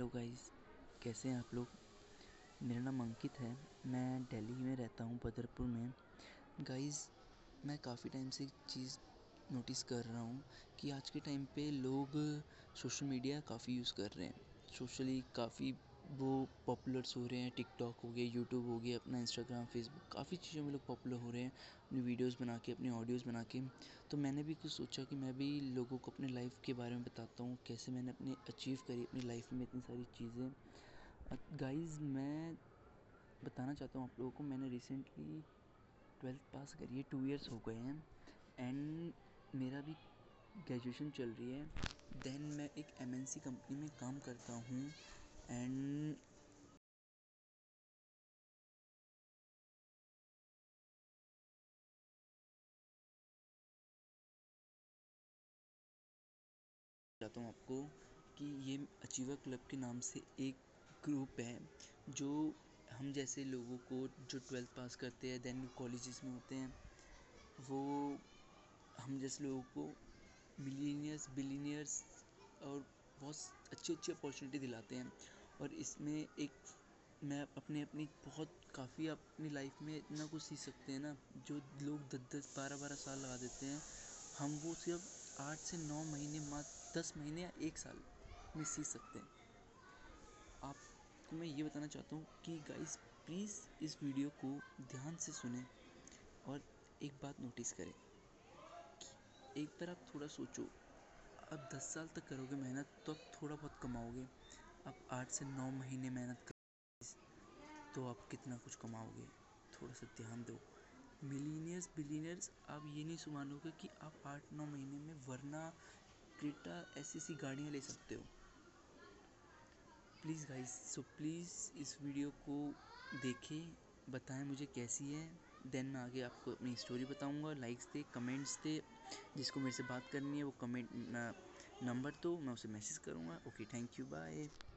Hello guys कैसे हैं आप लोग? मेरा नाम अंकित है, मैं दिल्ली में रहता हूँ, बदरपुर में। गाइस मैं काफ़ी टाइम से चीज़ नोटिस कर रहा हूँ कि आज के टाइम पे लोग सोशल मीडिया काफ़ी यूज़ कर रहे हैं। सोशली काफ़ी वो पॉपुलर्स हो रहे हैं, टिकटॉक हो गया, यूट्यूब हो गया, अपना इंस्टाग्राम, फेसबुक, काफ़ी चीज़ों में लोग पॉपुलर हो रहे हैं, अपनी वीडियोस बना के, अपनी ऑडियोज़ बना के। तो मैंने भी कुछ सोचा कि मैं भी लोगों को अपने लाइफ के बारे में बताता हूँ, कैसे मैंने अपनी अचीव करी, अपनी लाइफ में इतनी सारी चीज़ें। गाइस मैं बताना चाहता हूँ आप लोगों को, मैंने रिसेंटली ट्वेल्थ पास करी है टू ईयर्स हो गए हैं एंड मेरा भी ग्रेजुएशन चल रही है। देन मैं एक एमएनसी कंपनी में काम करता हूँ एंड चाहता हूँ आपको कि ये अचीवर क्लब के नाम से एक ग्रुप है, जो हम जैसे लोगों को जो ट्वेल्थ पास करते हैं देन कॉलेजेस में होते हैं, वो हम जैसे लोगों को मिलीनियर्स बिलीनियर्स और बहुत अच्छी अच्छी अपॉर्चुनिटी दिलाते हैं। और इसमें एक, मैं अपने, अपनी बहुत, काफ़ी अपनी लाइफ में इतना कुछ सीख सकते हैं ना, जो लोग दस दस, बारह बारह साल लगा देते हैं, हम वो सिर्फ़ आठ से नौ महीने मात्र दस महीने या एक साल में सीख सकते हैं। आपको मैं ये बताना चाहता हूँ कि गाइस प्लीज़ इस वीडियो को ध्यान से सुने और एक बात नोटिस करें एक बार आप थोड़ा सोचो, आप दस साल तक करोगे मेहनत तो आप थोड़ा बहुत कमाओगे। आप आठ से नौ महीने मेहनत कर तो आप कितना कुछ कमाओगे? थोड़ा सा ध्यान दो। मिलीनियर्स बिलीनियर्स आप ये नहीं मानोगे कि आप आठ, नौ महीने में वरना क्रेटा ऐसी ऐसी गाड़ियाँ ले सकते हो। प्लीज़ गाइस सो प्लीज़ इस वीडियो को देखें, बताएँ मुझे कैसी है देन मैं आगे आपको अपनी स्टोरी बताऊँगा लाइक्स दे कमेंट्स दे, जिसको मेरे से बात करनी है, वो कमेंट नंबर दो, मैं उसे मैसेज करूँगा। Okay thank you bye